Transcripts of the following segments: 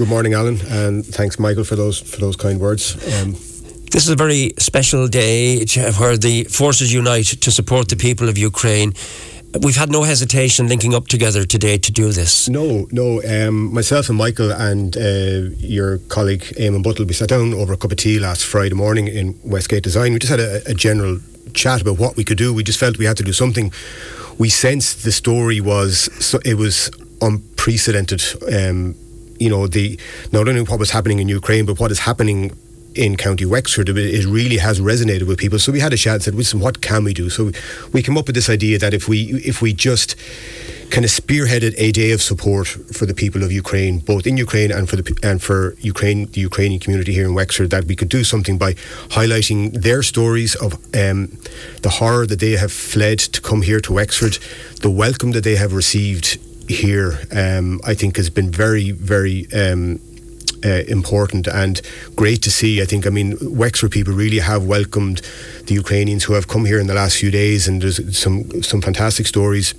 Good morning, Alan, and thanks, Michael, for those for those kind words. Um, this is a very special day where the forces unite to support the people of Ukraine. We've had no hesitation linking up together today to do this. No, no. Um, myself and Michael and uh, your colleague Eamon Buttle, we sat down over a cup of tea last Friday morning in Westgate Design. We just had a, a general chat about what we could do. We just felt we had to do something. We sensed the story was so it was unprecedented. Um, you know, the not only what was happening in Ukraine, but what is happening in County Wexford, it really has resonated with people. So we had a chat and said, "Listen, what can we do?" So we came up with this idea that if we if we just kind of spearheaded a day of support for the people of Ukraine, both in Ukraine and for the and for Ukraine, the Ukrainian community here in Wexford, that we could do something by highlighting their stories of um, the horror that they have fled to come here to Wexford, the welcome that they have received here, um, I think has been very, very um, uh, important and great to see. I think, I mean, Wexford people really have welcomed the Ukrainians who have come here in the last few days, and there's some some fantastic stories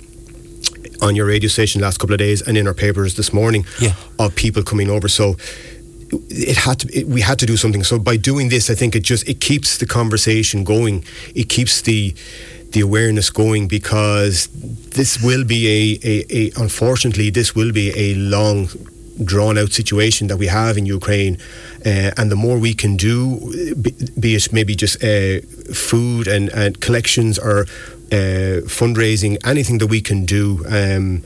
on your radio station last couple of days and in our papers this morning yeah. of people coming over. So it had to it, we had to do something so by doing this i think it just it keeps the conversation going it keeps the the awareness going because this will be a, a, a unfortunately this will be a long drawn out situation that we have in Ukraine. Uh, and the more we can do be, be it maybe just uh, food and, and collections or uh, fundraising anything that we can do um,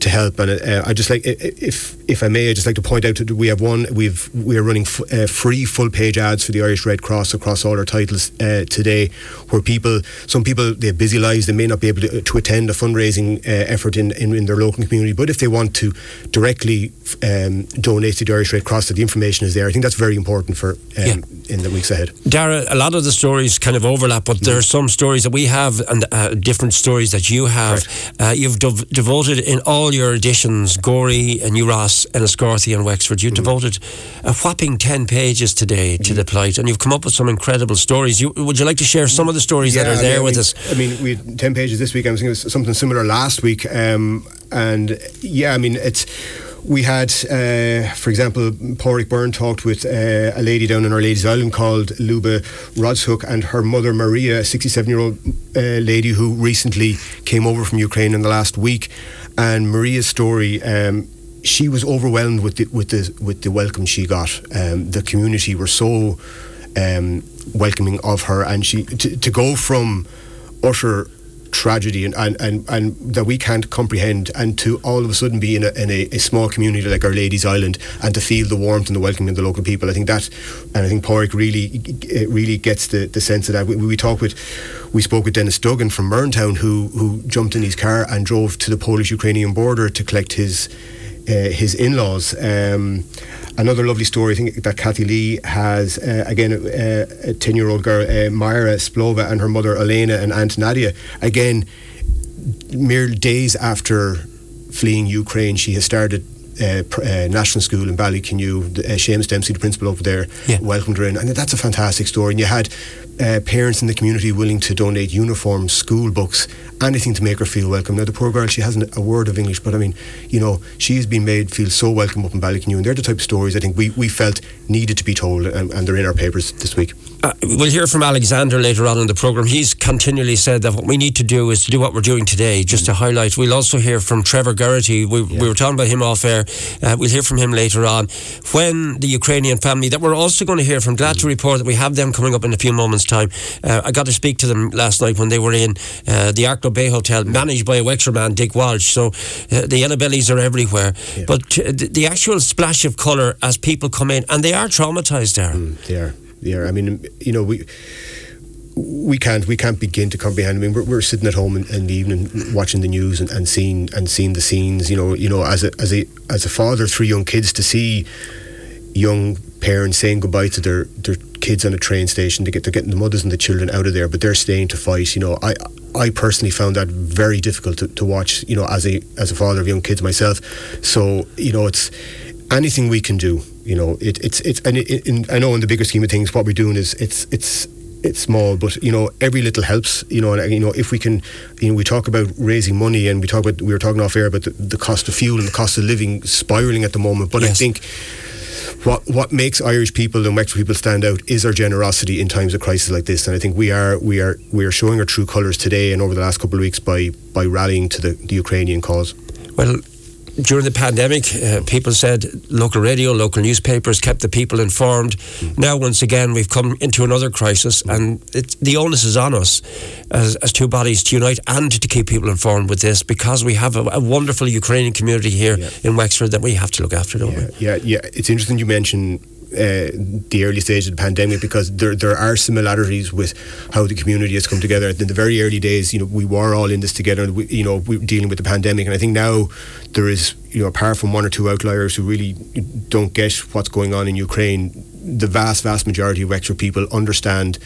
to help. And uh, I just like, if if I may, I just like to point out that we have one. We've we are running f- uh, free full page ads for the Irish Red Cross across all our titles uh, today, where people, some people, they have busy lives, they may not be able to, to attend a fundraising uh, effort in, in, in their local community, but if they want to directly um, donate to the Irish Red Cross, that the information is there. I think that's very important for um, yeah. in the weeks ahead. Dara, a lot of the stories kind of overlap, but there are some stories that we have and uh, different stories that you have. Uh, you've dev- devoted in all your editions, Gorey and Ross and Enniscorthy and Wexford, you mm. devoted a whopping 10 pages today to mm. the plight and you've come up with some incredible stories. You, would you like to share some of the stories yeah, that are there I mean, with I mean, us? I mean, we had 10 pages this week. I was thinking something similar last week. Um, and yeah, I mean, it's we had, uh, for example, Pádraig Byrne talked with uh, a lady down in Our Lady's Island called Luba Rodshook and her mother Maria, a 67 year old uh, lady who recently came over from Ukraine in the last week. And Maria's story, um, she was overwhelmed with the, with the with the welcome she got. Um, the community were so um, welcoming of her, and she to, to go from utter tragedy and, and, and, and that we can't comprehend and to all of a sudden be in a, in a, a small community like Our Lady's Island and to feel the warmth and the welcoming of the local people. I think that and I think Pádraig really really gets the, the sense of that. We, we talk with we spoke with Dennis Duggan from Murntown who who jumped in his car and drove to the Polish Ukrainian border to collect his uh, his in-laws. Um, another lovely story, I think that Kathy Lee has uh, again uh, a ten-year-old girl, uh, Myra Splova, and her mother Elena and Aunt Nadia. Again, mere days after fleeing Ukraine, she has started uh, uh, national school in Ballycanew. Uh, Seamus Dempsey, the principal over there, yeah. welcomed her in, and that's a fantastic story. And you had uh, parents in the community willing to donate uniforms, school books, anything to make her feel welcome. Now, the poor girl, she hasn't a word of English, but I mean, you know, she has been made feel so welcome up in Ballycanew, and they're the type of stories I think we, we felt needed to be told, and, and they're in our papers this week. Uh, we'll hear from Alexander later on in the programme. He's continually said that what we need to do is to do what we're doing today, just mm. to highlight. We'll also hear from Trevor Geraghty. We, yeah. we were talking about him off air. Uh, we'll hear from him later on. When the Ukrainian family that we're also going to hear from, glad mm. to report that we have them coming up in a few moments' time. Uh, I got to speak to them last night when they were in uh, the Arklow Bay Hotel, managed by a Wexford man, Dick Walsh. So uh, the yellow bellies are everywhere. Yeah. But uh, the, the, actual splash of colour as people come in, and they are traumatised there. Mm, they are. They are. I mean, you know, we we can't we can't begin to comprehend. I mean, we're, we're sitting at home in, in, the evening watching the news and, and seeing and seeing the scenes. You know, you know, as a as a as a father of three young kids to see young parents saying goodbye to their their kids on a train station to get they're getting the mothers and the children out of there, but they're staying to fight. You know, I I personally found that very difficult to, to watch. You know, as a as a father of young kids myself. So you know, it's anything we can do. You know, it, it's it's and it, in, I know in the bigger scheme of things, what we're doing is it's it's it's small, but you know every little helps. You know, and you know if we can, you know, we talk about raising money, and we talk about we were talking off air about the, the cost of fuel and the cost of living spiraling at the moment. But yes. I think what what makes Irish people and Wexford people stand out is our generosity in times of crisis like this, and I think we are we are we are showing our true colours today and over the last couple of weeks by by rallying to the, the Ukrainian cause. Well, during the pandemic, uh, people said local radio, local newspapers kept the people informed. Now, once again, we've come into another crisis, and the onus is on us as, as, two bodies to unite and to keep people informed with this because we have a, a wonderful Ukrainian community here yeah. in Wexford that we have to look after, don't yeah, we? Yeah, yeah. It's interesting you mention uh, the early stage of the pandemic because there there are similarities with how the community has come together. In the very early days, you know, we were all in this together. We, you know, we dealing with the pandemic, and I think now there is, you know, apart from one or two outliers who really don't get what's going on in Ukraine, the vast, vast majority of Wexford people understand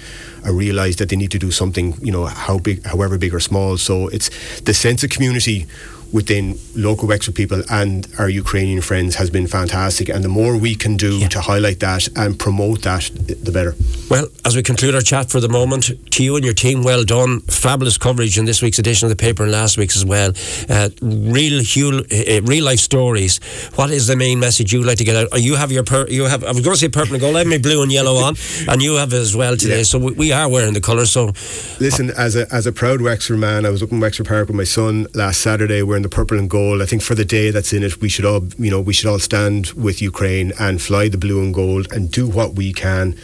or realise that they need to do something, you know, how big, however big or small. So it's the sense of community within local Wexford people and our Ukrainian friends has been fantastic. And the more we can do yeah. to highlight that and promote that, the better. Well, as we conclude our chat for the moment, to you and your team, well done. Fabulous coverage in this week's edition of the paper and last week's as well. Uh, real, uh, real life stories. What is the main message you'd like to get out? You have your, per- you have. I was going to say purple and gold. I have my blue and yellow on, and you have as well today. Yeah. So we, we, are wearing the colours. So, listen, as a as a proud Wexford man, I was up in Wexford Park with my son last Saturday. We're wearing the purple and gold. I think for the day that's in it, we should all, you know, we should all stand with Ukraine and fly the blue and gold and do what we can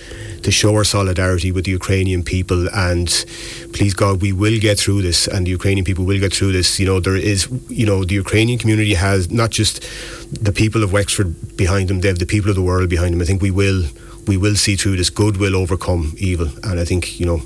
to show our solidarity with the Ukrainian people. And please God, we will get through this, and the Ukrainian people will get through this. You know, there is, you know, the Ukrainian community has not just the people of Wexford behind them; they have the people of the world behind them. I think we will, we will see through this. Good will overcome evil, and I think you know